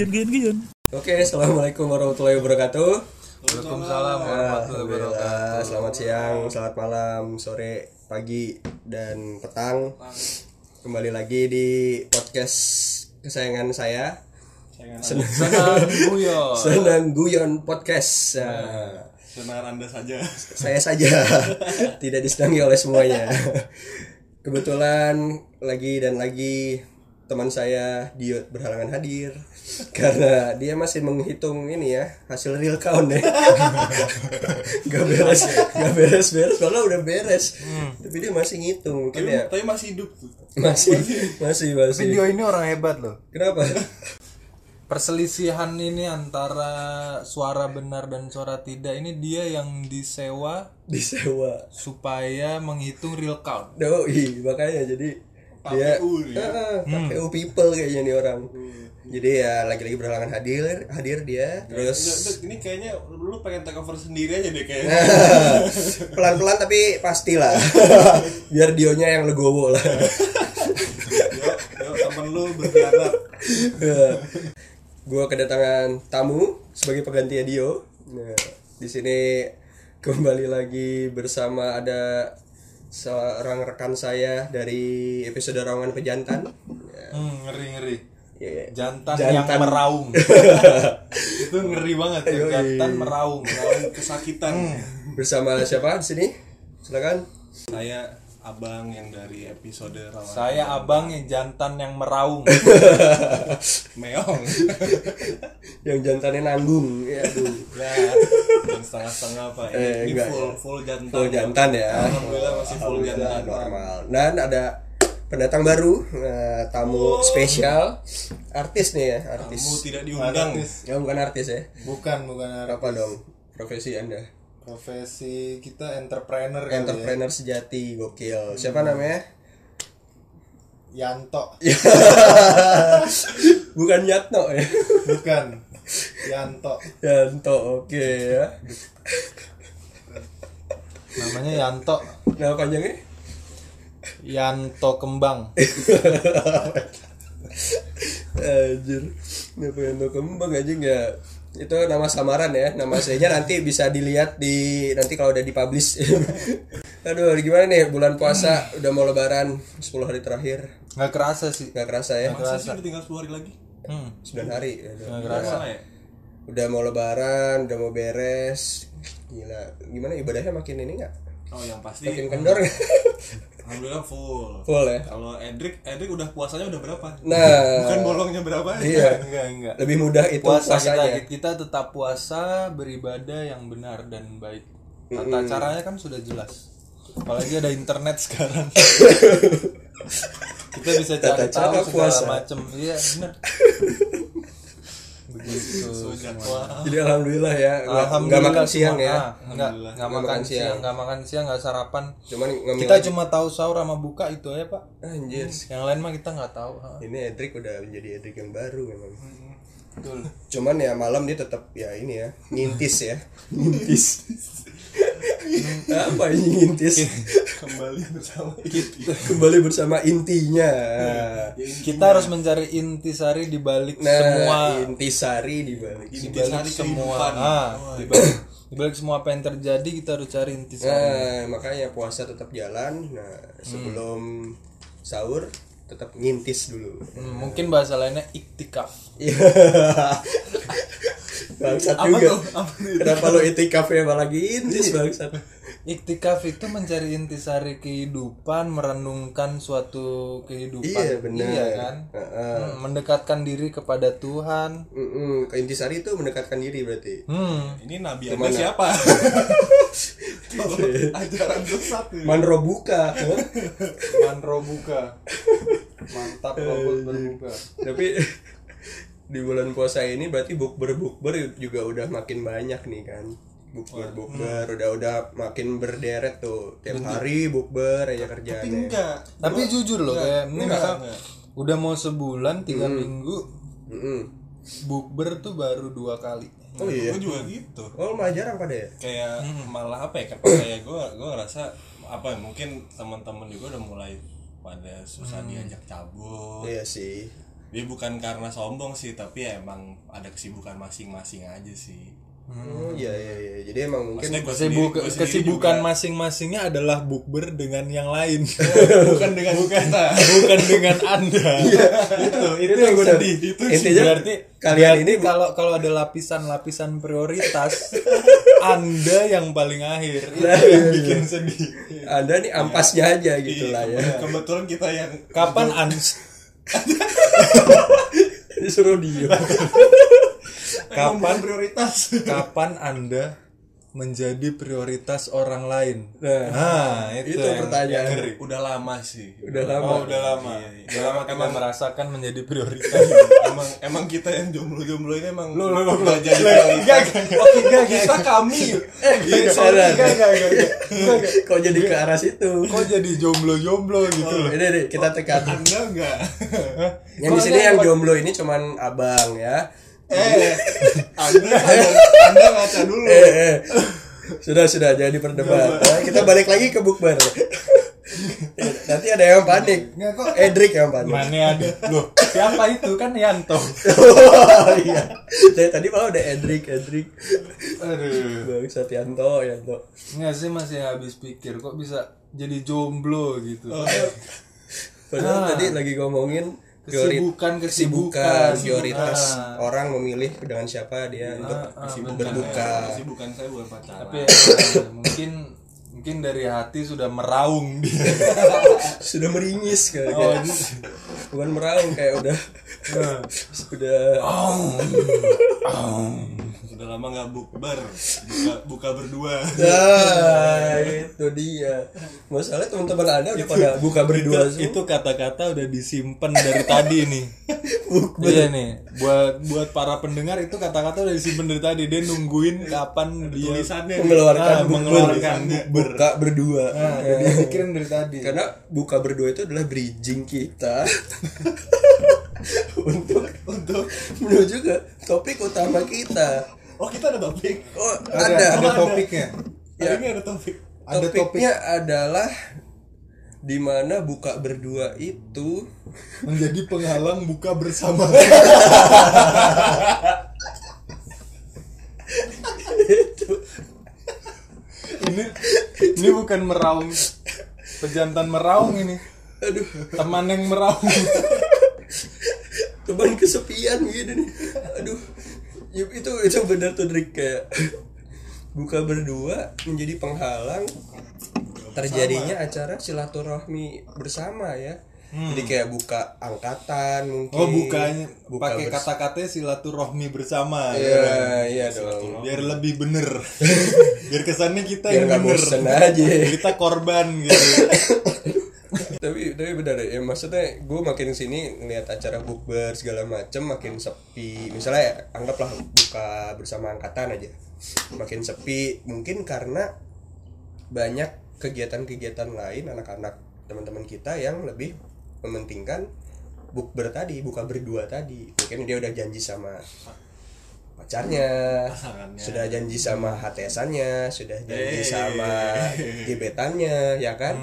Gion gion gion. Oke, assalamualaikum warahmatullahi wabarakatuh. Waalaikumsalam warahmatullahi wabarakatuh. Alhamdulillah, selamat siang, selamat malam, sore, pagi, dan petang. Kembali lagi di podcast kesayangan saya, Senang, Senang guyon. Senang Guyon Podcast. Nah, Senar anda saja. saya saja tidak disenangi oleh semuanya. Kebetulan lagi dan lagi teman saya Dio berhalangan hadir. Karena dia masih menghitung ini ya hasil real count ya. Gak beres gak beres beres. Kalau udah beres. Tapi dia masih ngitung mungkin Tapi, ya. tapi masih hidup tuh. masih. masih masih. Video ini orang hebat loh. kenapa? Perselisihan ini antara suara benar dan suara tidak ini dia yang disewa disewa. supaya menghitung real count. Doi, makanya jadi dia KPU. Heeh, KPU people kayaknya nih orang. Jadi ya lagi-lagi berhalangan hadir, hadir dia. Udah, Terus ini kayaknya lu pengen take over sendiri aja deh kayaknya. pelan-pelan tapi pastilah. Biar dionya yang legowo lah. yuk, yuk temen lu berkhianat. Gua kedatangan tamu sebagai pengganti Dio. Nah, di sini kembali lagi bersama ada seorang rekan saya dari episode Rawangan Pejantan. Ya, Hmm, ngeri ngeri. ya, Jantan, Jantan. yang meraung. Itu ngeri banget ya. Jantan meraung. Tahun kesakitan. bersama siapa di sini? Silakan. Saya abang yang dari episode rawan Saya abang yang jantan yang meraung. meong. Yang jantannya nanggung. Ya, aduh. ya, yang setengah-setengah pak. Ini, Eh, ini full ya. full jantan. Full jantan ya. Alhamdulillah masih full Alhamdulillah, jantan. normal. Dan ada pendatang baru, eh, tamu spesial, artis nih ya, artis. Kamu tidak diundang. Ya bukan artis ya. Bukan, bukan Apa dong? Profesi Anda? Profesi kita entrepreneur kali Entrepreneur sejati, gokil. Siapa namanya? ya. Yanto. bukan Yatno ya. Bukan. Yanto. Yanto, oke ya. Namanya Yanto. Nama panjangnya? Yanto Kembang. Anjir. Kenapa Yanto kembang aja nggak? Itu nama samaran ya. Nama aslinya nanti bisa dilihat di nanti kalau udah dipublish. Aduh, gimana nih bulan puasa udah mau lebaran 10 hari terakhir. Nggak kerasa sih. Nggak kerasa ya? Masa sih udah tinggal 10 hari lagi? Hmm. 9 hari. Aduh. Nggak kerasa. Ya? Udah mau lebaran, udah mau beres. Gila. Gimana ibadahnya makin ini nggak? Oh yang pasti Makin kendor. Alhamdulillah full. Full ya. Kalau Edric, Edric udah puasanya udah berapa? Nah, Bukan bolongnya berapa? iya. Enggak, enggak. Lebih mudah itu puasa kita, puasanya. kita tetap puasa beribadah yang benar dan baik tata caranya kan sudah jelas apalagi ada internet sekarang kita bisa cari Tata cara tahu puasa. segala macam iya benar semua. Jadi alhamdulillah ya. Nggak- makan siang ya. Ah, nggak nggak makan siang nggak makan siang nggak sarapan Cuman ngemil kita aja. cuma tahu sahur sama buka itu aja pak Anjir. yang lain mah kita nggak tahu ha. Ini Edric udah menjadi Edric yang baru memang. betul Cuman ya malam dia tetap ya ini ya, ngintis ya. Ngintis. Apa ini ngintis? Kembali bersama Kembali bersama intinya. kita harus mencari intisari di balik Nah, semua intisari di balik. intisari semua ah, di balik, di balik semua apa yang terjadi kita harus cari intisari Nah, makanya puasa tetap jalan. Nah, sebelum sahur tetap ngintis dulu. Hmm, mungkin bahasa lainnya iktikaf Iya. bangsat Apa juga. tuh? Apa tuh? Kenapa lo itikaf ya malah intis bangsat? iktikaf itu mencari intisari kehidupan merenungkan suatu kehidupan Iya, benar. iya kan Heeh. Hmm, mendekatkan diri kepada Tuhan Mm-mm, ke intisari itu mendekatkan diri berarti. hmm Ini Nabi? Anda siapa? Ajaran sesat nih. Manro buka. manro buka mantap robot berbuka Tapi di bulan puasa ini berarti bukber bukber juga udah makin banyak nih kan. Bukber bukber udah udah makin berderet tuh tiap hari bukber aja Tapi kerjaannya. enggak. tapi jujur loh kayak ini enggak, misal enggak. udah mau sebulan tiga minggu Mm-mm. bukber tuh baru dua kali Oh iya. Gue juga gitu. Oh malah jarang pada ya? Kayak malah apa ya? Kayak gue gue ngerasa apa ya, mungkin teman-teman juga udah mulai pada susah diajak cabut. Iya sih. Dia bukan karena sombong sih tapi ya emang ada kesibukan masing-masing aja sih Oh, iya iya iya. Jadi emang mungkin maksudnya gue Kesibuk, sendiri, gua sendiri kesibukan juga- masing-masingnya adalah bukber dengan yang lain. bukan dengan kita bukan dengan anda itu itu yang benar. sedih itu sih. Intinya berarti kalian berarti ini kalau kalau ada lapisan-lapisan prioritas anda yang paling akhir itu Nah, yang iya, bikin iya. sedih Anda nih ampasnya aja gitu Iya, lah ya. kebetulan kita yang kapan ans Disuruh diem. kapan prioritas kapan anda menjadi prioritas orang lain Nah, nah itu, itu pertanyaan. ngeri. udah lama sih Udah lama. Oh, udah lama. Iya, iya. Udah lama kita Emang- merasakan menjadi prioritas. emang emang kita yang jomblo-jomblo ini emang Lo lo lo jadi prioritas. Oh, enggak, kita kami. Eh, sorry, enggak, enggak, enggak, enggak. Kok jadi ke arah situ? Kok jadi jomblo-jomblo gitu loh? Ini deh kita tekan. Anda enggak. Yang di sini yang jomblo ini cuman abang ya. Eh, Anda Anda, anda ngaca dulu. Eh, eh. Sudah sudah jadi perdebat. Nah, kita balik lagi ke bukber. Nanti ada yang panik. Nggak kok. Edric yang panik. Mana ada? Loh, siapa itu kan Yanto? oh, iya. Saya tadi malah udah Edric, Edric. Aduh. Bang Satianto, Yanto. Nggak sih masih habis pikir kok bisa jadi jomblo gitu. Padahal Ah. tadi lagi ngomongin Kesibukan, kesibukan, kesibukan. prioritas Ah. orang memilih dengan siapa dia untuk ah, sibuk benar. berbuka. Kesibukan saya bukan pacaran. Tapi eh, mungkin mungkin dari hati sudah meraung dia. Sudah meringis kayak. Oh, Bukan meraung kayak udah sudah Sudah lama nggak bukber, buka, buka berdua. Nah, itu dia. Masalah teman-teman Anda udah pada buka berdua itu, itu kata-kata udah disimpan dari tadi nih. Iya nih, buat buat para pendengar itu kata-kata udah disimpan dari tadi. Dia nungguin kapan dia Tulisannya mengeluarkan Ah, bukber. mengeluarkan buka berdua. Nah, udah dia pikirin dari tadi. Karena buka berdua itu adalah bridging kita untuk untuk menuju ke topik utama kita. Oh, kita ada topik. Oh, ada, ada. ada topiknya. Ya. Hari ini ada topik. Ada Topiknya adalah di mana buka berdua itu Menjadi penghalang buka bersama. ini ini bukan meraung pejantan meraung ini aduh teman yang meraung teman kesepian gitu nih aduh ya, itu itu benar tuh Drik kayak buka berdua menjadi penghalang. Terjadinya acara silaturahmi bersama ya. Jadi kayak buka angkatan mungkin. Oh bukanya buka pakai bers- kata-katanya silaturahmi bersama iya iya dong. Biar lebih bener. Biar kesannya kita biar yang bener. aja. Kita korban gitu tapi tapi benar ya maksudnya gue makin sini ngelihat acara bukber segala macem makin sepi. Misalnya ya, anggaplah buka bersama angkatan aja. Makin sepi mungkin karena banyak kegiatan-kegiatan lain anak-anak teman-teman kita yang lebih mementingkan bukber tadi buka berdua tadi. Mungkin dia udah janji sama pacarnya Pasangannya. sudah janji sama HTSannya sudah janji Eh. sama gebetannya ya kan?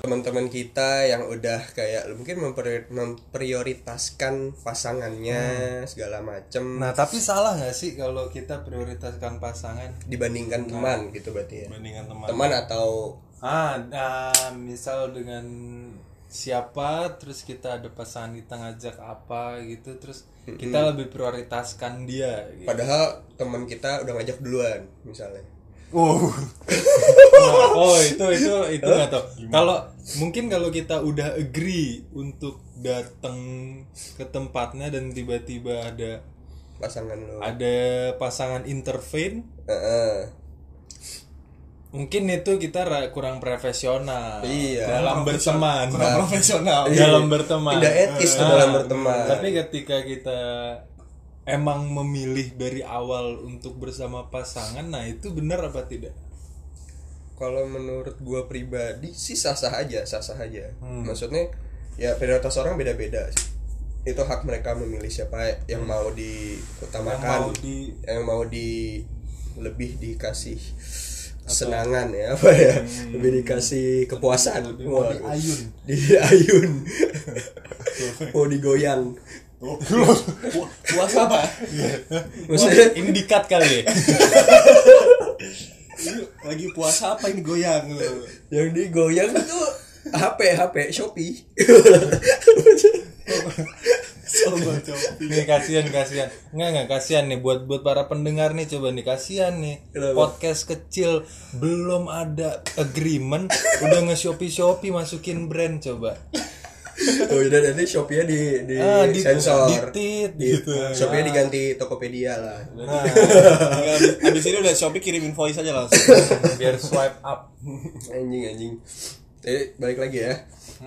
Teman-teman kita yang udah kayak mungkin memperi- memprioritaskan pasangannya segala macem. Nah tapi salah nggak sih kalau kita prioritaskan pasangan? Dibandingkan teman gitu berarti ya? Teman. teman atau Ah, ah, misal dengan siapa terus kita ada pasangan kita ngajak apa gitu terus kita lebih prioritaskan dia gitu. padahal teman kita udah ngajak duluan misalnya Oh. oh, itu itu itu nggak tahu. Kalau mungkin kalau kita udah agree untuk datang ke tempatnya dan tiba-tiba ada pasangan lo ada pasangan intervene, Heeh. Mungkin itu kita ra- kurang profesional Iya. dalam berteman. Kurang profesional. dalam berteman. tidak etis tuh Ah, dalam berteman Tapi ketika kita emang memilih dari awal untuk bersama pasangan, nah itu benar apa tidak? kalau menurut gua pribadi sih sah sah aja sah sah aja Hmm. maksudnya ya prioritas orang beda beda sih itu hak mereka memilih siapa yang mau Hmm. Yang diutamakan mau di yang mau di lebih dikasih kesenangan ya apa ya lebih dikasih kepuasan Hmm. Lebih mau diayun. diayun mau digoyang Oh, pu- puasa apa? Maksudnya ini dikat kali ya lagi puasa apa ini goyang lu? yang digoyang itu HP HP Shopee. Coba coba. nih kasihan kasihan nggak nggak kasihan nih buat buat para pendengar nih coba nih kasihan nih Kenapa? podcast kecil belum ada agreement udah nge shopee shopee masukin brand coba oh udah nanti Shopee-nya di di Ah, di- sensor. ditit gitu. Shopee-nya diganti Tokopedia lah. nah Tinggal abis, abis ini udah Shopee kirim invoice aja langsung. biar swipe up anjing anjing jadi balik lagi ya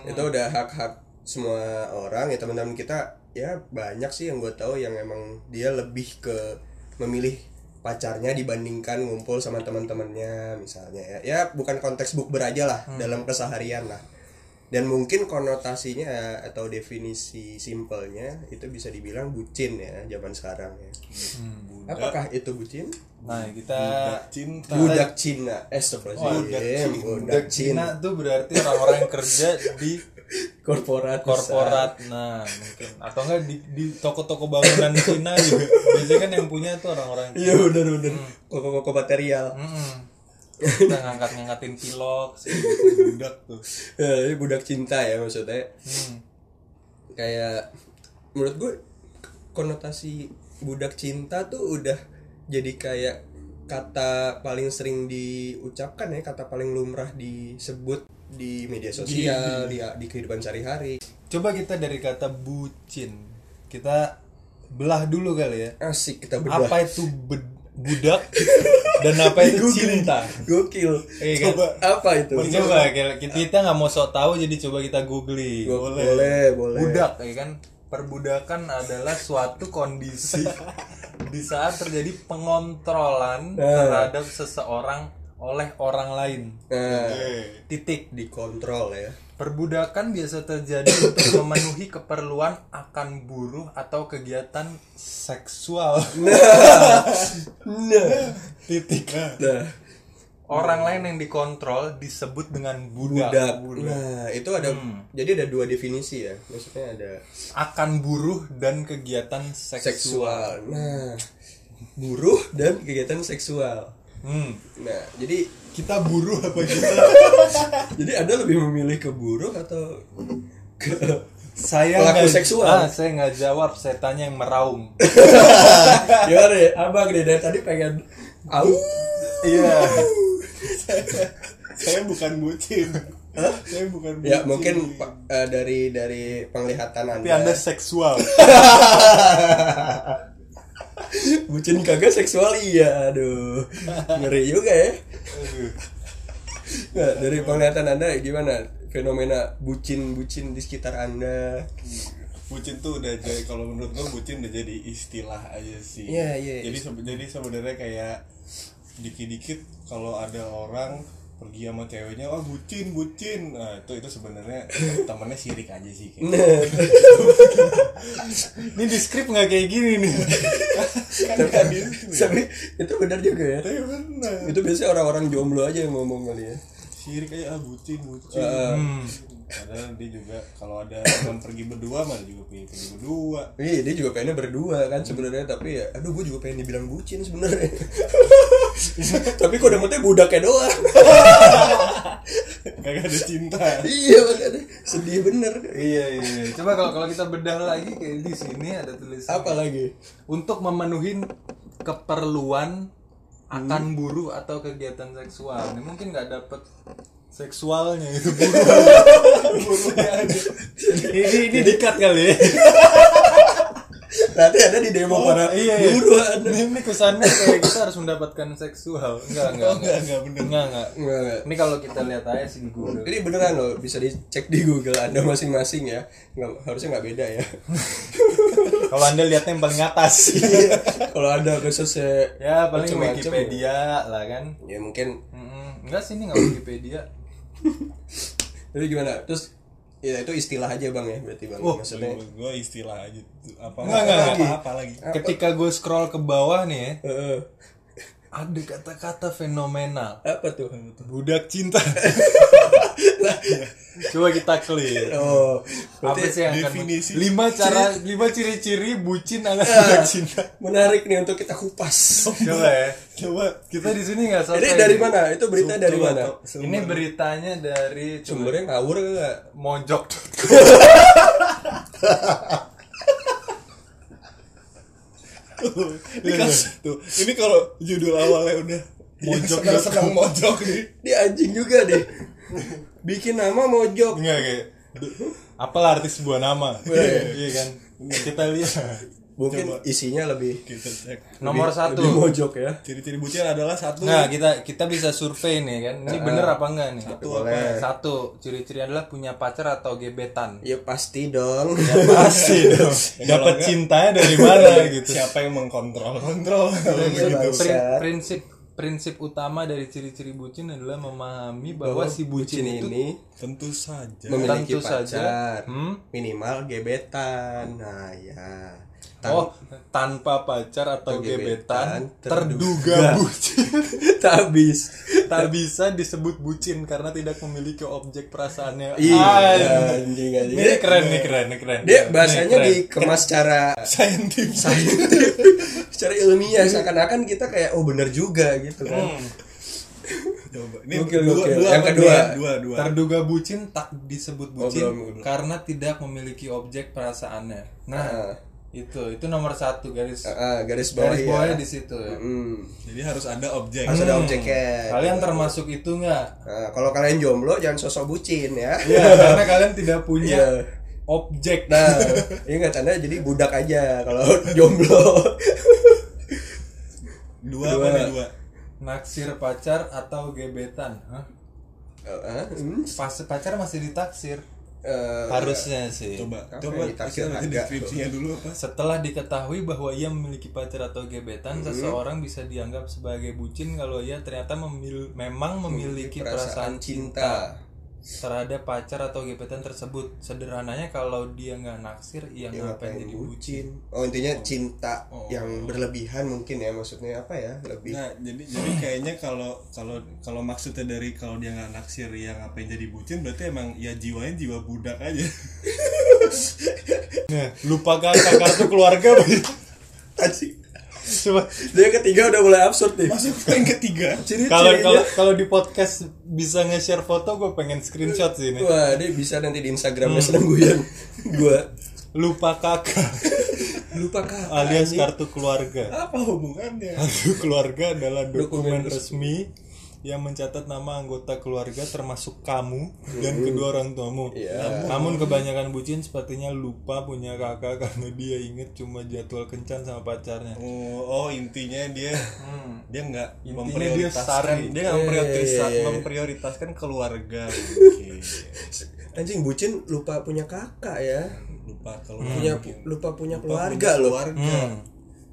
itu udah hak hak semua orang ya teman-teman kita ya banyak sih yang gue tahu yang emang dia lebih ke memilih pacarnya dibandingkan ngumpul sama teman-temannya misalnya. Ya ya bukan konteks bukber aja lah dalam keseharian lah. Dan mungkin konotasinya atau definisi simpelnya itu bisa dibilang bucin ya zaman sekarang ya. Apakah itu bucin? Nah kita Cinta. budak Cina eh astagfirullahaladzim budak Cina. Cina tuh berarti orang-orang yang kerja di korporat korporat nah mungkin atau enggak di, di toko-toko bangunan Cina juga biasanya kan yang punya tuh orang-orang Iya bener bener. Koko koko material. Mm-mm. kita ngangkat-ngangkatin pilok sih budak tuh. Ya, ini budak cinta ya maksudnya. Hmm. Kayak menurut gue konotasi budak cinta tuh udah jadi kayak kata paling sering diucapkan ya kata paling lumrah disebut di media sosial di, di kehidupan sehari-hari. Coba kita dari kata bucin kita belah dulu kali ya. Asik kita bedah apa itu be- budak dan apa itu cinta? Gokil. Iya kan? coba apa itu? Coba kita nggak mau sok tahu jadi coba kita googling. Go- boleh boleh. Budak ya kan? Perbudakan adalah suatu kondisi di saat terjadi pengontrolan Nah. terhadap seseorang oleh orang lain. Nah, titik. Dikontrol ya. Perbudakan biasa terjadi untuk memenuhi keperluan akan buruh atau kegiatan seksual. Nah. Titik. Nah. Orang lain yang dikontrol disebut dengan budak, budak. Nah, itu ada jadi ada dua definisi ya. Maksudnya ada akan buruh dan kegiatan seksual, seksual. Nah, buruh dan kegiatan seksual. Hmm. Nah, jadi kita buruh apa kita jadi Anda lebih memilih ke buruh atau ke saya Pelaku nggak- seksual. ah, saya nggak jawab saya tanya yang meraung ya? Abang deh dari tadi pengen au. iya Saya bukan bucin. Saya bukan bucin. Ya, mungkin eh, dari dari penglihatan tapi Anda, anda seksual bucin kagak seksual iya. Aduh. Ngeri juga ya. Nah, dari penglihatan Anda gimana fenomena bucin-bucin di sekitar Anda? bucin tuh udah jadi kalau menurut gua bucin udah jadi istilah aja sih. Iya, iya. Jadi sebe- jadi sebenarnya kayak dikit-dikit kalau ada orang pergi sama ceweknya wah bucin bucin nah itu itu sebenarnya temennya sirik aja sih kayak. Nah, ini di skrip nggak kayak gini nih kan kan di tapi itu benar juga ya. tapi bener Itu biasanya orang-orang jomblo aja yang ngomong kali ya. sirik aja ah bucin bucin Hmm. Padahal dia juga kalau ada teman pergi berdua malah juga pergi, pergi berdua Iya, dia juga pengennya berdua kan sebenarnya tapi ya aduh gue juga pengen dibilang bucin sebenarnya. tapi kok dapetnya budaknya doang. kagak ada cinta iya makanya sedih bener. iya iya coba kalau kalau kita bedah lagi kayak di sini ada tulisan Apa lagi? untuk memenuhi keperluan akan buruh atau kegiatan seksual ini mungkin nggak dapet seksualnya itu. Buruh buruhnya aja. Ini ini dikat kali. Ya Nanti ada di demo para iya, iya. buruh ada. ini, ini kesannya kayak kita harus mendapatkan seksual. Enggak enggak enggak enggak. bener enggak enggak. Enggak, enggak. ini kalau kita lihat aja sih di Google. Ini beneran loh, bisa dicek di Google Anda masing-masing ya. Nggak, harusnya nggak beda ya. kalau anda lihatnya yang paling atas. Kalau Anda khususnya ya paling macem-macem, Wikipedia lah kan. Ya mungkin. Mm-mm. enggak sih ini nggak Wikipedia Tapi gimana? Terus ya itu istilah aja bang ya berarti bang. Oh, Maksudnya gue istilah aja apa enggak, apa, enggak. apa lagi ketika gue scroll ke bawah nih ya Heeh. Ada kata-kata fenomenal Apa tuh? budak cinta coba kita clear Oh, apa sih yang akan definisi. lima cara lima ciri-ciri bucin ala budak cinta menarik nih untuk kita kupas. coba ya coba kita di sini nggak Ini selesai dari mana? Itu berita dari mana? Tok. ini beritanya dari Sumbernya ngawur enggak? mojok ini kas- tuh ini kalau judul awalnya udah. Mojok Iya, senang mojok nih. Dia anjing juga deh. Bikin nama mojok. Enggak kayak apalah arti sebuah nama. Iya kan? Kita lihat Mungkin Coba. isinya lebih kita cek nomor satu lebih mojok ya. ciri-ciri bucin adalah satu Nah, kita kita bisa survei nih kan. Ini bener apa enggak nih? Satu Boleh. Satu, ciri-ciri adalah punya pacar atau gebetan. Ya pasti dong. Pasti dong. Ya, Dapat cintanya dari mana gitu. siapa yang mengkontrol kontrol gitu. Prin- prinsip prinsip utama dari ciri-ciri bucin adalah memahami bahwa, Bahwa si bucin, itu ini tentu saja memiliki tentu saja. pacar. Hmm? Minimal gebetan. Nah, ya. Tan- Oh, tanpa pacar atau gebetan, gebetan, terduga bucin tak habis. tak bisa disebut bucin karena tidak memiliki objek perasaannya. Iya, anjing anjing. Ini keren nih keren nih keren. Dia bahasanya keren. dikemas secara saintifik saintifik, secara ilmiah seakan-akan kita kayak oh bener juga gitu kan. Hmm. coba ini Gokil, dua, gokil. dua Yang kedua. dua dua Terduga bucin tak disebut bucin Oh, belum, belum. karena tidak memiliki objek perasaannya. Nah, Ah. Itu itu nomor satu garis Ah, garis bawah garis ya. bawahnya di situ ya. Hmm. jadi harus ada objek Harus ada Hmm. objeknya. Kalian termasuk itu nggak? Nah, kalau kalian jomblo jangan sosok bucin ya. Ya, karena kalian tidak punya Iya. objek. Nah, ini nggak tanda jadi budak aja kalau jomblo. dua, Dua. apa nih dua Naksir pacar atau gebetan? Hah? Ah, hmm, Pas pacar masih ditaksir. Eh, Harusnya sih. coba Apa coba kita deskripsinya dulu apa? Setelah diketahui bahwa ia memiliki pacar atau gebetan, seseorang bisa dianggap sebagai bucin kalau ia ternyata memil- memang memiliki perasaan, cinta. Terhadap pacar atau gebetan tersebut. Sederhananya kalau dia nggak naksir, ia Ya, ngapain jadi bucin? Oh intinya cinta yang berlebihan mungkin ya maksudnya apa ya lebih Nah, jadi jadi kayaknya kalau kalau kalau maksudnya dari kalau dia nggak naksir ya ngapain jadi bucin berarti emang ya jiwanya jiwa budak aja. Nah, lupakan kartu keluarga. Asik. Coba Dia ketiga udah mulai absurd nih. Masuk poin ketiga. kalau kalau kalau di podcast bisa nge-share foto, gue pengen screenshot sih ini. Wah, dia bisa nanti di Instagramnya seneng guyon. Gua Lupa kakak lupa kak. alias kartu keluarga. Apa hubungannya? Kartu keluarga adalah dokumen, Dokumen resmi yang mencatat nama anggota keluarga termasuk kamu dan kedua orang tuamu. Iya. Namun kebanyakan bucin sepertinya lupa punya kakak karena dia inget cuma jadwal kencan sama pacarnya. Oh, oh intinya dia dia nggak memprioritaskan dia dia nggak memprioritaskan Eh. memprioritaskan keluarga. Oke. Anjing bucin lupa punya kakak ya. Lupa kalau Punya lupa punya keluarga loh. keluarga. Hmm.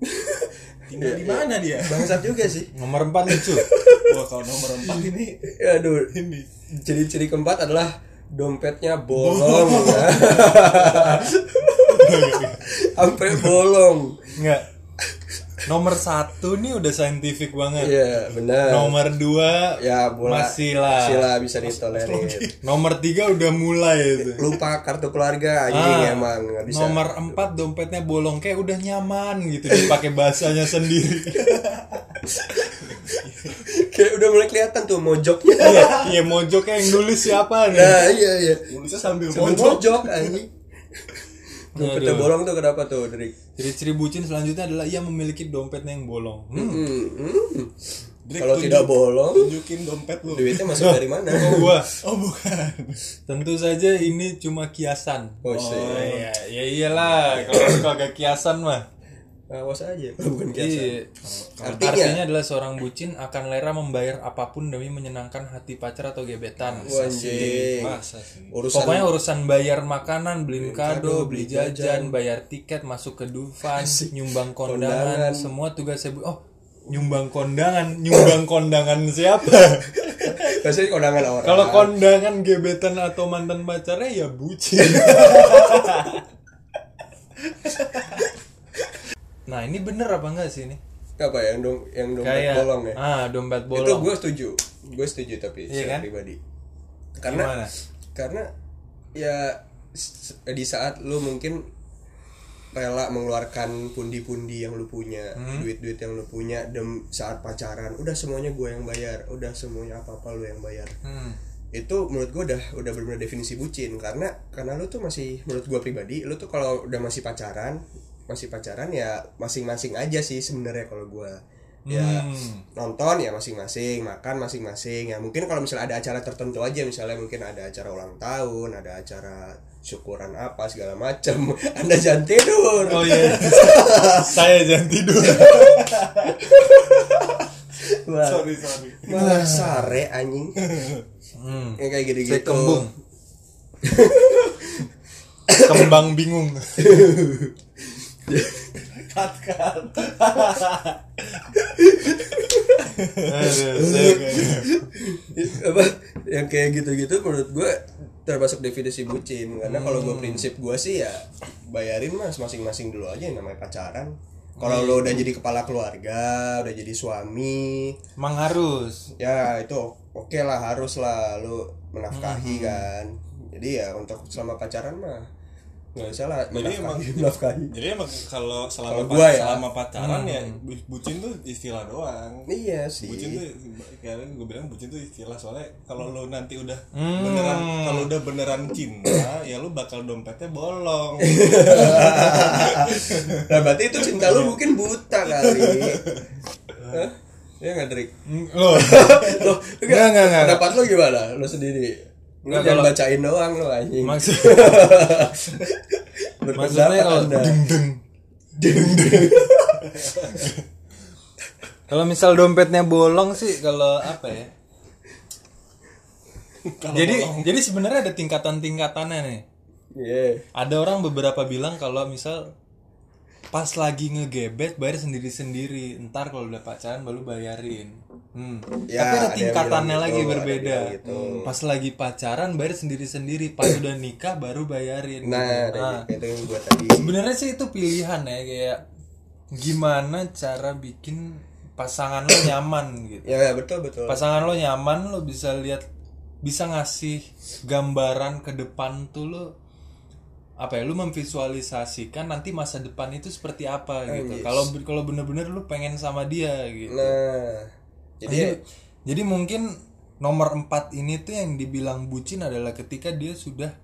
Tinggal di mana dia? Bangsat juga sih. Nomor 4 lucu. Wah, kalau nomor empat ini Aduh, ini ciri-ciri keempat adalah dompetnya bolong. ya. Sampai bolong. Enggak. Nomor satu nih udah saintifik banget. Iya, benar. Nomor dua ya bola masih lah. masih lah bisa ditolerir. Nomor tiga udah mulai itu. Lupa kartu keluarga anjing Ah, emang nggak bisa. Nomor empat dompetnya bolong kayak udah nyaman gitu dipakai bahasanya sendiri. Kayak udah mulai kelihatan tuh mojoknya. Iya, iya mojoknya yang nulis siapa nih? Nah, iya iya. tulisnya sambil Sambil mojok. mojok anjing. Dompetnya Aduh. bolong tuh kenapa tuh, Drik? Ciri-ciri bucin selanjutnya adalah ia memiliki dompetnya yang bolong. Hmm. Hmm, hmm. Kalau tidak bolong, tunjukin dompet lu. duitnya masuk dari mana? Oh, gua. Oh, bukan. Tentu saja ini cuma kiasan. Oh. Oh, iya, ya iyalah kalau kagak kiasan mah. Awas aja, bukan kiasan. Iya. Artinya? Artinya adalah seorang bucin akan rela membayar apa pun demi menyenangkan hati pacar atau gebetan. Sih? Urusan Pokoknya urusan bayar makanan, beliin kado, beli jajan, bayar tiket, masuk ke Dufan, nyumbang kondangan, Kondangan. semua tugas saya Oh, nyumbang kondangan, nyumbang kondangan siapa? Pasti kondangan orang. Kalau kondangan gebetan atau mantan pacarnya ya bucin. nah ini bener apa enggak sih ini? apa ya yang dom yang dompet kayak bolong ya ah dompet bolong itu gue setuju gue setuju tapi Iya secara kan? pribadi karena Gimana? karena ya di saat lu mungkin rela mengeluarkan pundi-pundi yang lu punya Hmm. duit-duit yang lu punya dem saat pacaran udah semuanya gue yang bayar udah semuanya apa apa lu yang bayar Hmm. itu menurut gue udah udah benar definisi bucin karena karena lu tuh masih menurut gue pribadi lu tuh kalau udah masih pacaran masih pacaran ya masing-masing aja sih sebenarnya kalau gue ya Hmm. nonton ya masing-masing makan masing-masing ya mungkin kalau misalnya ada acara tertentu aja misalnya mungkin ada acara ulang tahun ada acara syukuran apa segala macam anda jangan tidur Oh iya. Saya jangan tidur. Wah, sorry sorry malah sare anjing Hmm. yang kayak gitu-gitu Saya kembung. Kembang bingung. Cut cut apa? Yang kayak gitu-gitu menurut gue termasuk definisi bucin. Karena kalau gue prinsip gue sih ya bayarin mas masing-masing dulu aja yang namanya pacaran. Kalau lo udah jadi kepala keluarga udah jadi suami. Emang harus. ya itu oke lah harus lah lo menafkahi kan. Jadi ya untuk selama pacaran mah nggak usah lah Jadi emang- menafkahi jadi emang kalau selama pa- gua ya. selama pacaran ya bu- bucin tuh istilah doang iya sih bucin tuh kayak gue bilang bucin tuh istilah soalnya kalau lo nanti udah Hmm. beneran kalau udah beneran cinta ya lo bakal dompetnya bolong nah berarti itu cinta lu mungkin buta kali Hah? ya nggak Drik Loh. Loh, Nggak, nggak, nggak. Pendapat lu gimana? Lu sendiri. Lu Nggak, jangan bacain doang lu anjing. Maksud maksudnya kalau Anda. deng deng. Kalau misal dompetnya bolong sih kalau apa ya? Kalau jadi bolong. jadi sebenarnya ada tingkatan-tingkatannya nih. Iya. Ada orang beberapa bilang kalau misal pas lagi ngegebet bayar sendiri-sendiri, ntar kalau udah pacaran baru bayarin. Hmm. Ya, Tapi ada tingkatannya bilang lagi gitu, berbeda. gitu. Pas lagi pacaran bayar sendiri-sendiri, pas udah nikah baru bayarin. Nah, gitu. dari itu yang gua tadi. Sebenarnya sih itu pilihan ya kayak gimana cara bikin pasangan lo nyaman gitu. Ya, ya, betul betul. Pasangan lo nyaman lo bisa lihat bisa ngasih gambaran ke depan tuh lo apa ya lu memvisualisasikan nanti masa depan itu seperti apa gitu. yes. Kalau kalau bener-bener lu pengen sama dia gitu. Nah, jadi Jadi, jadi mungkin nomor empat ini tuh yang dibilang bucin adalah ketika dia sudah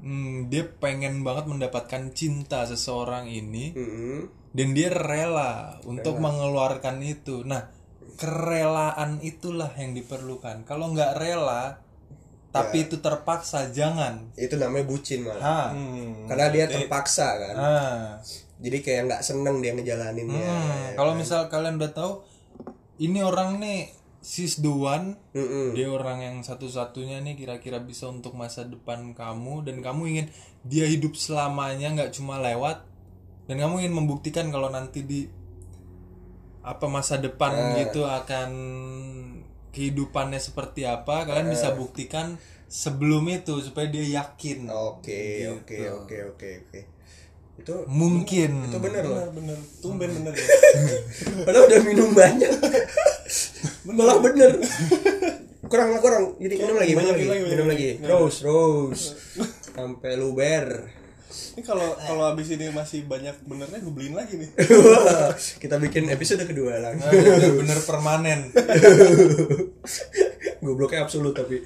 hmm, dia pengen banget mendapatkan cinta seseorang ini mm, dan dia rela untuk mengeluarkan itu. Nah, kerelaan itulah yang diperlukan. Kalau nggak rela, tapi itu terpaksa, jangan. itu namanya bucin malah. Ha. Hmm. Karena dia terpaksa kan. Nah, Jadi kayak nggak seneng dia ngejalaninnya. hmm, kalau misal kalian udah tahu ini orang nih sis the one, Mm-mm. dia orang yang satu-satunya nih kira-kira bisa untuk masa depan kamu dan kamu ingin dia hidup selamanya nggak cuma lewat dan kamu ingin membuktikan kalau nanti di apa masa depan gitu akan kehidupannya seperti apa kalian bisa buktikan sebelum itu supaya dia yakin Oke, Gitu. oke, oke, oke, oke. Itu mungkin itu bener loh. bener bener tumben bener ya Padahal udah minum banyak. Malah bener. Kurang lah kurang. Jadi minum lagi, minum lagi, minum lagi. Terus, terus. Sampai luber. Ini kalau kalau abis ini masih banyak benernya gue beliin lagi nih Kita bikin episode kedua lah. Nah, bener-bener permanen Gobloknya absolut tapi.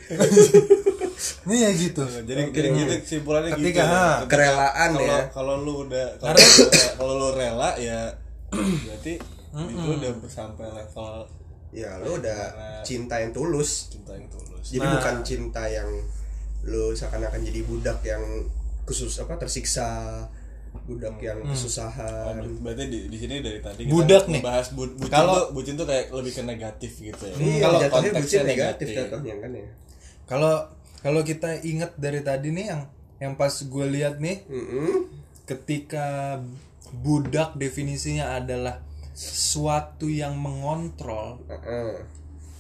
ini ya gitu jadi jadi gitu kesimpulannya gitu ha, Kerelaan kalau ya. kalau lu udah kalau kalau lu rela ya berarti itu udah sampai level Ya lu udah cinta yang tulus. cinta yang tulus Jadi Nah. bukan cinta yang lu seakan-akan jadi budak yang khusus apa tersiksa budak yang Oh, kesusahan berarti di, di sini dari tadi Budak nih. bahas bu, bucin Kalau- tuh bucin tuh kayak lebih ke negatif gitu ya iya kalau jatuhnya konteksnya bucin negatif negatif. jatuhnya kan ya kalau kalau kita ingat dari tadi nih yang yang pas gue lihat nih Mm-mm. ketika budak definisinya adalah suatu yang mengontrol Heeh.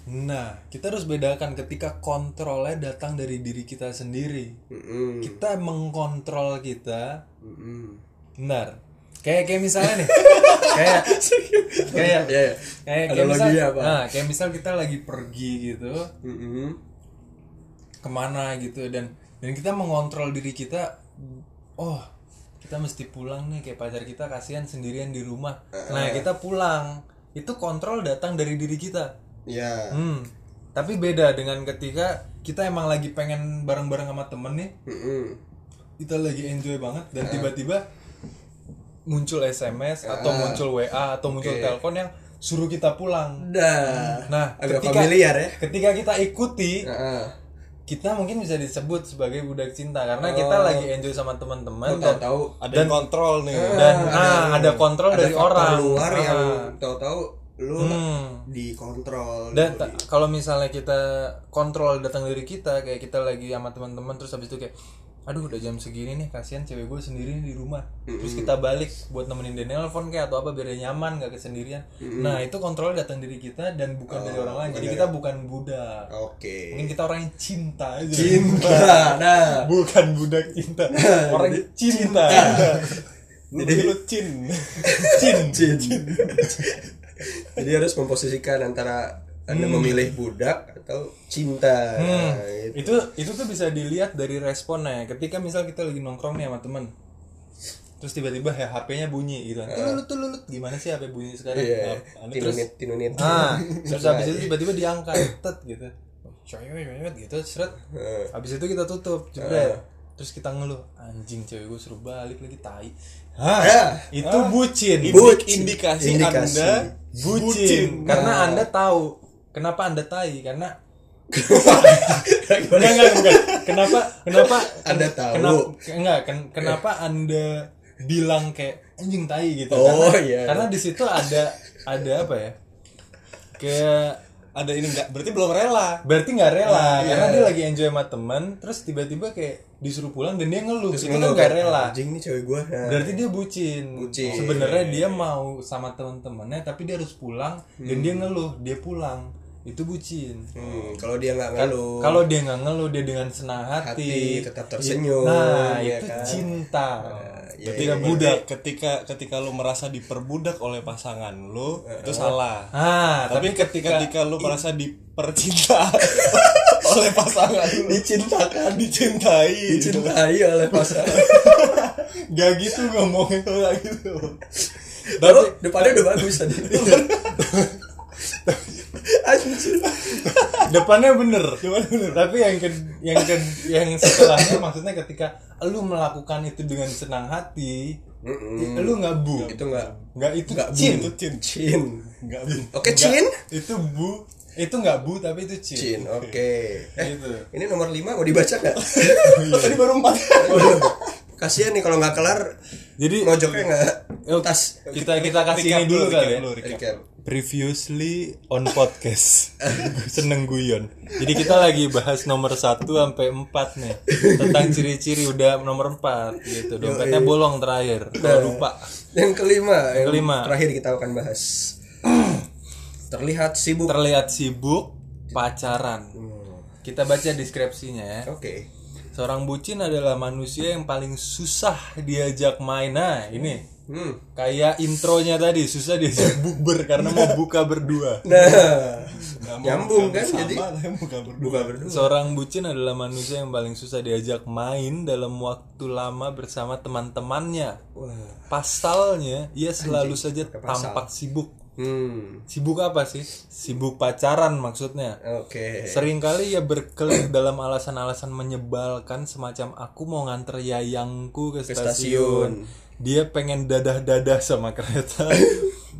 Nah kita harus bedakan ketika kontrolnya datang dari diri kita sendiri Mm-mm. kita mengkontrol kita Mm-mm. benar kayak kayak misalnya nih kayak kayak Ya, ya. kayak kayak misal apa? nah kayak misal kita lagi pergi gitu Mm-mm. ke mana gitu dan dan kita mengontrol diri kita oh kita mesti pulang nih kayak pacar kita kasihan sendirian di rumah nah kita pulang itu kontrol datang dari diri kita Ya. hmm tapi beda dengan ketika kita emang lagi pengen bareng-bareng sama temen nih Mm-mm. kita lagi enjoy banget dan tiba-tiba muncul SMS atau muncul WA atau muncul telepon yang suruh kita pulang Dah. nah agak ketika familiar ya. ketika kita ikuti Heeh. kita mungkin bisa disebut sebagai budak cinta karena kita lagi enjoy sama teman-teman Oh, dan tahu-tahu ada yang kontrol nih dan ah, ada kontrol ada dari orang luar Ah. yang tahu-tahu lu Hmm. dikontrol. dan lu ta- kalau misalnya kita kontrol datang dari kita kayak kita lagi sama teman-teman terus habis itu kayak aduh udah jam segini nih kasihan cewek gue sendiri di rumah terus kita balik buat nemenin dia nelpon kayak atau apa biar dia nyaman gak kesendirian nah itu kontrol datang dari kita dan bukan dari orang lain jadi kita bukan budak Oke. mungkin kita orang yang cinta aja Cinta. Nah. bukan budak cinta orang yang cinta jadi lu cin cin Cin. Jadi harus memposisikan antara anda memilih budak atau cinta. Nah, gitu. itu itu tuh bisa dilihat dari responnya. Ketika misal kita lagi nongkrong nih sama temen terus tiba-tiba ya HP-nya bunyi gitu. Kan tululut tululut gimana sih HP bunyi sekarang? Iya. Ah, Tinunit, tinunit. ah terus habis itu tiba-tiba diangkat tet gitu. Cewek cewek gitu seret. Habis itu kita tutup jebret. Terus kita ngeluh anjing cewek gue suruh balik lagi tai Hah, Ya. itu bucin Bucin. indikasi, Indikasi. anda bucin, bucin. karena anda tahu kenapa anda tai karena enggak enggak bukan kenapa kenapa Anda tahu. kenapa enggak ken- kenapa anda bilang kayak anjing tai gitu Oh, karena, iya. karena di situ ada ada apa ya kayak ada ini enggak berarti belum rela berarti nggak rela iya. karena dia lagi enjoy sama teman terus tiba-tiba kayak disuruh pulang dan dia ngeluh Terus itu kan nggak rela Anjing nih cewek gua. Nah. berarti dia bucin. Bucin. Sebenarnya dia mau sama teman-temannya tapi dia harus pulang dan dia ngeluh dia pulang. Itu bucin. Hmm, kalau dia nggak ngeluh. Kalau dia nggak ngeluh dia dengan senang hati hati, tetap tersenyum. Nah, ya itu kan? cinta. ya, Berarti Tidak berarti budak. ketika ketika lu merasa diperbudak oleh pasangan lu itu salah Ah, tapi tapi ketika, ketika lu merasa dipercinta oleh pasangan lu dicintakan, dicintai dicintai oleh pasangan. gak gitu ngomongnya Nggak gitu Tapi depannya udah bagus tadi. Anjir. depannya bener. Tapi yang ke, yang ke, yang setelahnya maksudnya ketika lu melakukan itu dengan senang hati, Mm-mm. lu nggak bu. Itu nggak Nggak itu nggak cin. bu. cin. Cin. Enggak Oke, Cin. Itu bu. Itu nggak bu tapi itu cin. Cin. Oke. Eh, Gitu. ini nomor 5 mau dibaca nggak? tadi baru empat Kasihan nih kalau nggak kelar Jadi mojoknya nggak Yuk, tas. kita kita kasih Recap ini dulu kali ya. recap. Previously on podcast Seneng guyon Jadi kita lagi bahas nomor 1 sampai 4 nih Tentang ciri-ciri udah nomor 4 gitu Dompetnya bolong terakhir Kalau lupa Yang kelima, yang kelima. terakhir kita akan bahas. Terlihat sibuk. Terlihat sibuk pacaran Hmm. Kita baca deskripsinya ya Oke. Seorang bucin adalah manusia yang paling susah diajak main Nah ini Hmm. Kayak intronya tadi Susah diajak bukber karena mau buka berdua Nah, nyambung kan sama, jadi bukan berdua buka berdua. Seorang bucin adalah manusia yang paling susah diajak main dalam waktu lama bersama teman-temannya. Pasalnya, ia selalu saja pakai pasal. tampak sibuk. Hmm. Sibuk apa sih? Sibuk pacaran maksudnya. Oke. Seringkali ia berkelit dalam alasan-alasan menyebalkan semacam aku mau nganter yayangku ke Ke stasiun. Dia pengen dadah-dadah sama kereta.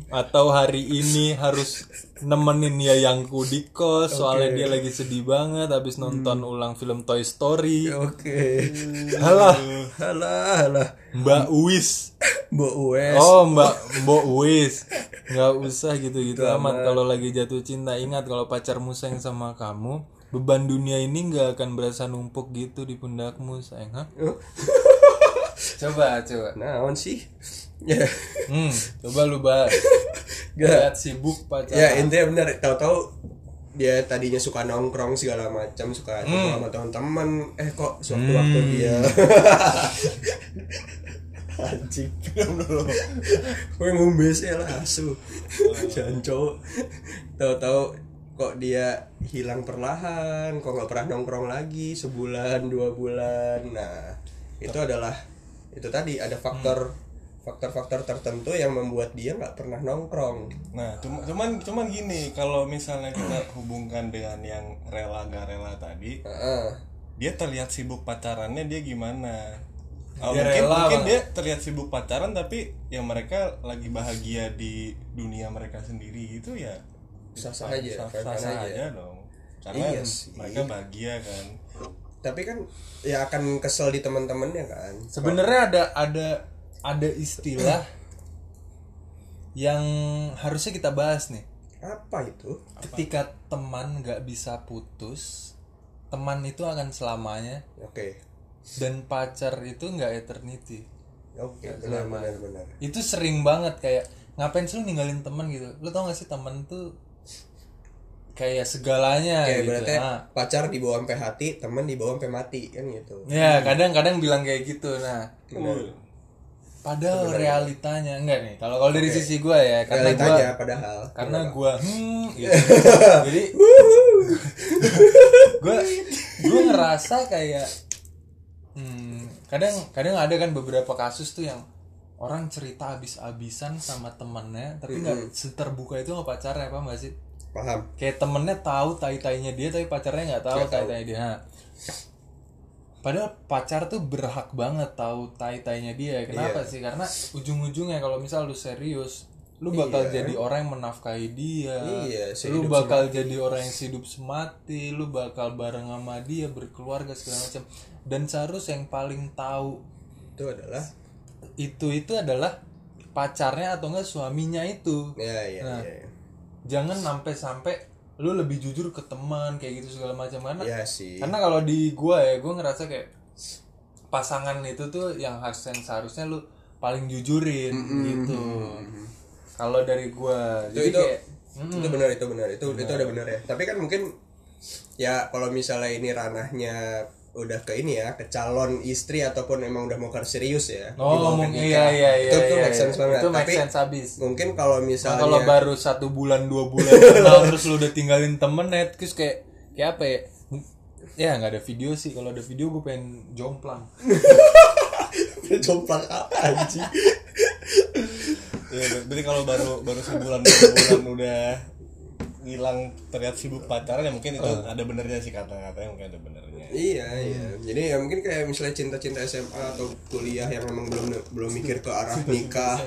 Atau hari ini harus nemenin yayangku di kos soalnya dia lagi sedih banget habis nonton ulang film Toy Story. Oke. Halah, Halah, halah. Mbak Uwis. Mbok Uwes. Oh, Mbak Mbok Uwis. Nggak usah gitu-gitu amat kalau lagi jatuh cinta. Ingat kalau pacarmu sayang sama kamu, beban dunia ini nggak akan berasa numpuk gitu di pundakmu, sayang. Hah? Coba, coba. Naon sih? Ya. Hmm, coba lu bahas. Gak. Sibuk pacaran. Ya, intinya benar. Tahu-tahu dia tadinya suka nongkrong segala macam, suka ketemu sama teman-teman. Eh kok suatu waktu dia anjing gue ngumbes ya lah asu jangan cowok tahu-tahu kok dia hilang perlahan kok nggak pernah nongkrong lagi sebulan dua bulan nah itu adalah itu tadi ada faktor faktor-faktor tertentu yang membuat dia nggak pernah nongkrong Nah, cuma- cuman cuman gini, kalau misalnya kita hubungkan dengan yang rela gak rela tadi, Heeh. dia terlihat sibuk pacarannya dia gimana? Oh, Dia mungkin rela mungkin banget. dia terlihat sibuk pacaran tapi yang mereka lagi bahagia di dunia mereka sendiri itu ya sah-sah aja sah fine-fine sah aja. aja dong. Karena Iya sih. mereka bahagia kan. Tapi kan ya akan kesel di teman-temannya kan. Sebenarnya ada ada ada istilah yang harusnya kita bahas nih. apa itu? Ketika teman nggak bisa putus, teman itu akan selamanya oke. dan pacar itu nggak eternity. oke benar benar benar. Itu sering banget kayak ngapain sih lu ninggalin teman? gitu. Lu tau gak sih teman tuh kayak segalanya Kayak gitu. berarti Ah. pacar dibawa sampai hati, teman dibawa sampai mati kan gitu. Ya kadang-kadang bilang kayak gitu. Nah, Uh, padahal realitanya enggak nih. Kalau kalau dari sisi gua ya, karena gua Realitanya padahal. karena gua hmm gitu. jadi gua gua ngerasa kayak hmm, kadang kadang ada kan beberapa kasus tuh yang orang cerita habis-habisan sama temennya tapi nggak seterbuka itu sama pacarnya apa gak sih Paham? kayak temennya tahu tai tainya dia tapi pacarnya nggak tahu tai tainya dia. Padahal pacar tuh berhak banget tahu tai tainya dia kenapa sih? Karena ujung-ujungnya kalau misal lu serius lu bakal jadi orang yang menafkahi dia. Iya, lu bakal jadi orang yang hidup semati lu bakal bareng sama dia berkeluarga segala macam. Dan seharusnya yang paling tahu Itu adalah? itu itu adalah pacarnya atau enggak suaminya itu. Ya ya Nah. ya. Jangan sampai sampai lu lebih jujur ke teman kayak gitu segala macam karena Ya sih. karena kalau di gua ya gua ngerasa kayak pasangan itu tuh yang harus yang seharusnya lu paling jujurin gitu kalau dari gua Itu jadi itu kayak itu benar itu benar. Itu itu ada benar ya. Tapi kan mungkin ya kalau misalnya ini ranahnya udah ke ini ya, ke calon istri ataupun emang udah mau serius ya. oh nikah. iya iya iya Itu tuh iya, make sense iya. banget. itu make Tapi sense abis mungkin kalau Nah, misalnya kalau baru satu bulan dua bulan kenal terus lu udah tinggalin temen net terus kayak kayak apa ya ya nggak ada video sih kalau ada video gue pengen jomplang jomplang apa anjing? ya, ber- berarti kalau baru baru sebulan dua bulan udah ngilang terlihat sibuk pacaran ya mungkin itu ada benernya sih kata-katanya mungkin ada benernya. Iya iya. Jadi ya mungkin kayak misalnya cinta-cinta SMA atau kuliah yang memang belum belum mikir ke arah nikah.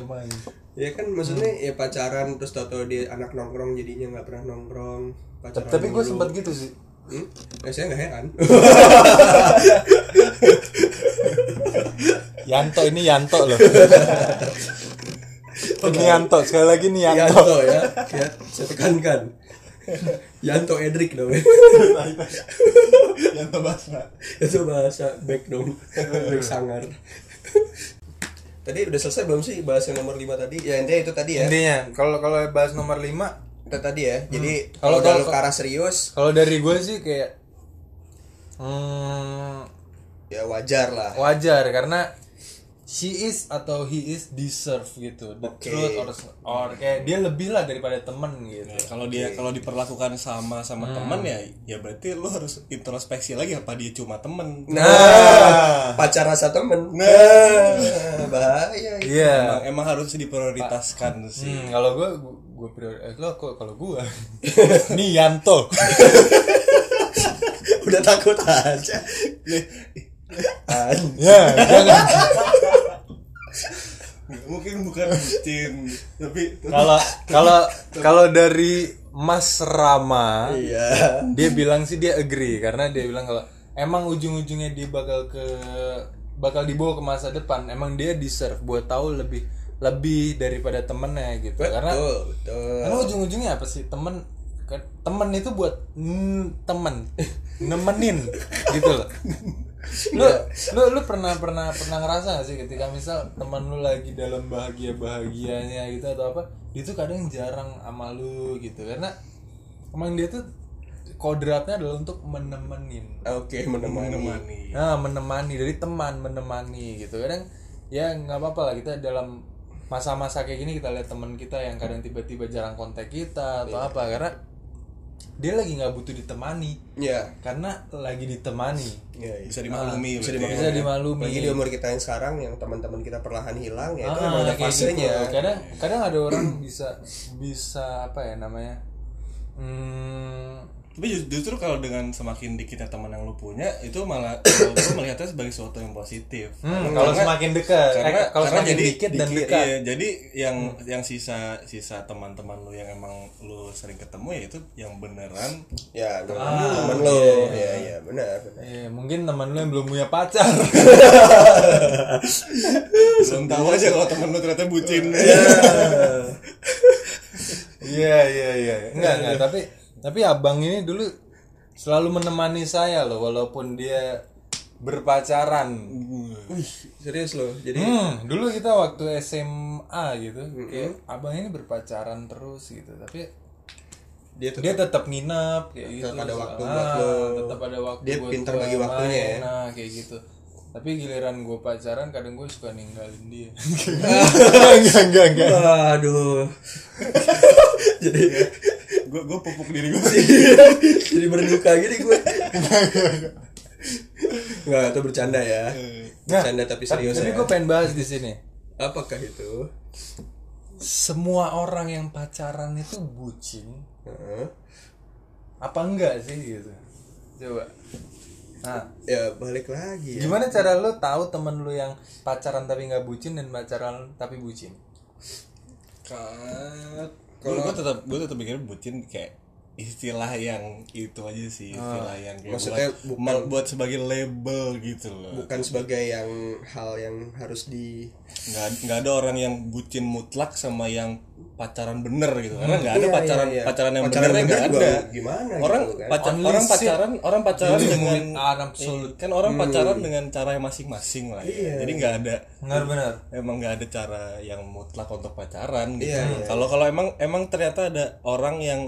Ya kan maksudnya ya pacaran terus tau dia anak nongkrong jadinya nggak pernah nongkrong. Pacaran tapi gue sempat gitu sih Hmm? Ya, saya nggak heran. Yanto ini Yanto loh ini Yanto sekali lagi nih Yanto Yanto ya, ya saya tekankan. Yanto Edric dong. Yang bahasa. Itu bahasa back dong, back sangar. tadi udah selesai belum sih bahas yang nomor 5 tadi? Ya intinya itu tadi ya. intinya kalau kalau bahas nomor 5 Itu tadi ya. Jadi Kalau- kalau ke arah serius kalau dari gue sih kayak hmm, ya wajar lah. wajar karena she is atau he is deserve gitu the Oke. truth or, or kayak dia lebih lah daripada temen gitu Ya, kalau dia kalau diperlakukan sama sama teman ya ya berarti lu harus introspeksi lagi apa dia cuma temen. Nah, pacar rasa temen. Nah, bahaya. itu. iya Emang, emang harus diprioritaskan sih. Hmm, kalau gue gue priori eh, lo kok kalau gue nih Yanto Udah takut aja. An- ya jangan Mungkin bukan bucin, tapi kalau kalau kalau dari Mas Rama Iya. dia bilang sih dia agree karena dia bilang kalau emang ujung-ujungnya dia bakal ke bakal dibawa ke masa depan emang dia deserve buat tahu lebih lebih daripada temennya gitu karena Betul, betul. karena ujung-ujungnya apa sih temen temen itu buat mm, temen nemenin gitu loh lu lu lu pernah pernah pernah ngerasa gak sih ketika misal teman lu lagi dalam bahagia bahagianya gitu atau apa dia tuh kadang jarang sama lu gitu. Karena emang dia tuh kodratnya adalah untuk menemenin. Oke, menemani. menemani. nah menemani. Dari teman menemani gitu. Kadang ya nggak apa-apa lah kita dalam masa-masa kayak gini kita lihat teman kita yang kadang tiba-tiba jarang kontak kita atau apa. Karena dia lagi nggak butuh ditemani ya karena lagi ditemani ya, ya. bisa dimaklumi bisa berarti. dimaklumi. bisa dimaklumi Apalagi di umur kita yang sekarang yang teman-teman kita perlahan hilang ya itu Ah, memang ada gitu. fasenya kadang kadang ada orang bisa bisa apa ya namanya hmm, Tapi ju- justru kalau dengan semakin dikitnya teman yang lu punya itu malah gue melihatnya sebagai sesuatu yang positif. hmm, kalau semakin dekat karena eh, kalau karena semakin jadi dikit dan dikit, dekat Hmm. iya, jadi yang yang sisa sisa teman-teman lu yang emang lu sering ketemu ya itu yang beneran ya teman Ah, teman lo iya, ya ya benar benar Iya, mungkin teman lu yang belum punya pacar. belum tahu aja kalau teman lu ternyata bucin. Iya, iya, iya. Enggak, enggak, tapi tapi abang ini dulu selalu menemani saya loh walaupun dia berpacaran. Wih, serius loh jadi Hmm, dulu kita waktu SMA gitu, kayak abang ini berpacaran terus gitu, tapi dia tuh dia tetap nginep kayak gitu. Tetap ada waktu Ah, buat lo. Tetap ada waktu Dia buat pintar bagi waktunya main, ya. Nah, kayak gitu. Tapi giliran gue pacaran kadang gue suka ninggalin dia. enggak enggak enggak aduh jadi gue gue pupuk diri gue. jadi berduka gini gue Enggak, itu bercanda ya. Bercanda tapi serius Tapi ya. gue pengen bahas di sini. Apakah itu? Semua orang yang pacaran itu bucin, Heeh. apa enggak sih gitu? Coba. Nah, Ya balik lagi ya. gimana cara lo tahu temen lo yang pacaran tapi nggak bucin dan pacaran tapi bucin? Kalau gue tetap gue tetap mikir bucin kayak istilah yang itu aja sih istilah yang kayak maksudnya buat, ma- buat sebagai label gitu loh Bukan sebagai yang hal yang harus di nggak nggak ada orang yang bucin mutlak sama yang pacaran bener gitu karena nggak ada Iya, pacaran iya, iya. pacaran yang Pacaran bener bener nggak ada gimana orang gitu kan. pacar Only orang shit. pacaran orang pacaran dengan an absolute. kan orang pacaran dengan cara yang masing-masing lah ya. jadi nggak ada Benar-benar. emang nggak ada cara yang mutlak untuk pacaran gitu. Iya, iya. Kalau kalau emang emang ternyata ada orang yang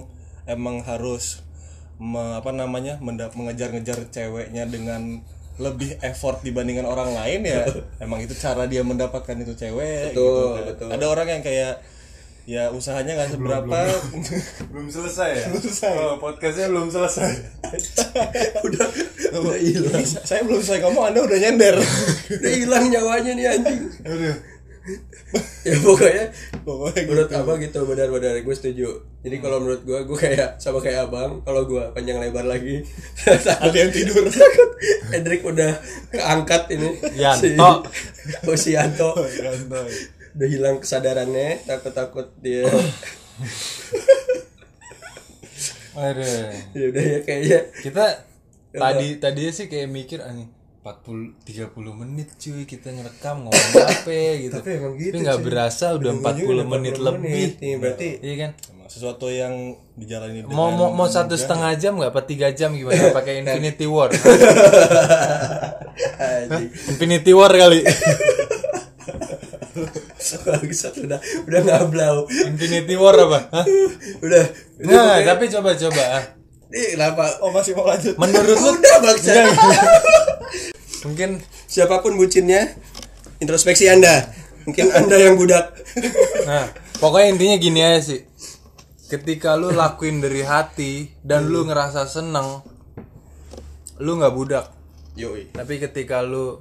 emang harus me- apa namanya mengejar-ngejar ceweknya dengan lebih effort dibandingkan orang lain ya emang itu cara dia mendapatkan itu cewek Betul, gitu kan. betul. Ada orang yang kayak ya usahanya nggak seberapa Belum selesai ya? Belum selesai. Oh, podcastnya belum selesai. udah udah hilang. Saya belum selesai ngomong Anda udah nyender. Udah hilang nyawanya nih anjing. Aduh. ya pokoknya Pokoknya menurut abang gitu benar-benar gue setuju. Jadi kalau menurut gue gue kayak sama kayak abang kalau gue panjang lebar lagi ada yang tidur. takut Hendrik udah keangkat ini. Yanto. si, oh si Yanto. Udah hilang kesadarannya takut-takut dia. Aduh. ya udah ya kayaknya. Kita tadi tadi sih kayak mikir anjing 40 30 menit cuy kita ngerekam ngomong apa gitu. Tapi emang gitu, nggak cuy. berasa udah 40 menit lebih. nih berarti Iya kan? Sesuatu yang dijalani Mau mau, mau satu setengah jam nggak apa tiga jam gimana pakai Infinity War? Infinity War kali. bangsat udah udah ngablau Infinity War apa? Hah? udah Nggak, tapi coba coba. ah. ini kenapa Oh masih mau lanjut. Menurut lu udah bangsat mungkin siapa pun bucinnya introspeksi anda mungkin anda yang budak Nah, pokoknya intinya gini aja sih. Ketika lu lakuin dari hati dan lu ngerasa seneng, lu nggak budak. yoi Tapi ketika lu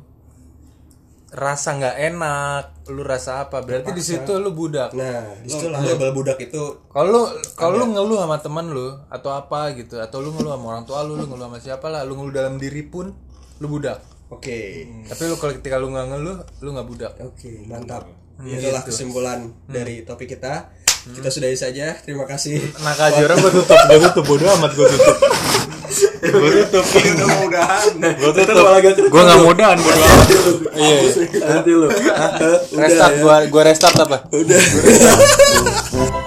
rasa nggak enak, lu rasa apa? Berarti di situ lu budak. nah di situlah label budak itu Kalau lu kalau lu ngeluh sama teman lu atau apa gitu, atau lu ngeluh sama orang tua lu, lu ngeluh sama siapa lah, lu ngeluh dalam diri pun lu budak. Oke. Tapi lu kalau ketika lu nggak ngeluh, lu nggak budak. oke mantap. Itulah kesimpulan dari topik kita. Kita sudahi saja. Terima kasih. Nah, aja orang gua tutup, gua tutup. Bodo amat gua tutup. gua tutup. Udah mau udahan. Gua tutup. Gua nggak mudahan bodo amat. Iya. nanti lu. Restart gua gua restart apa? udah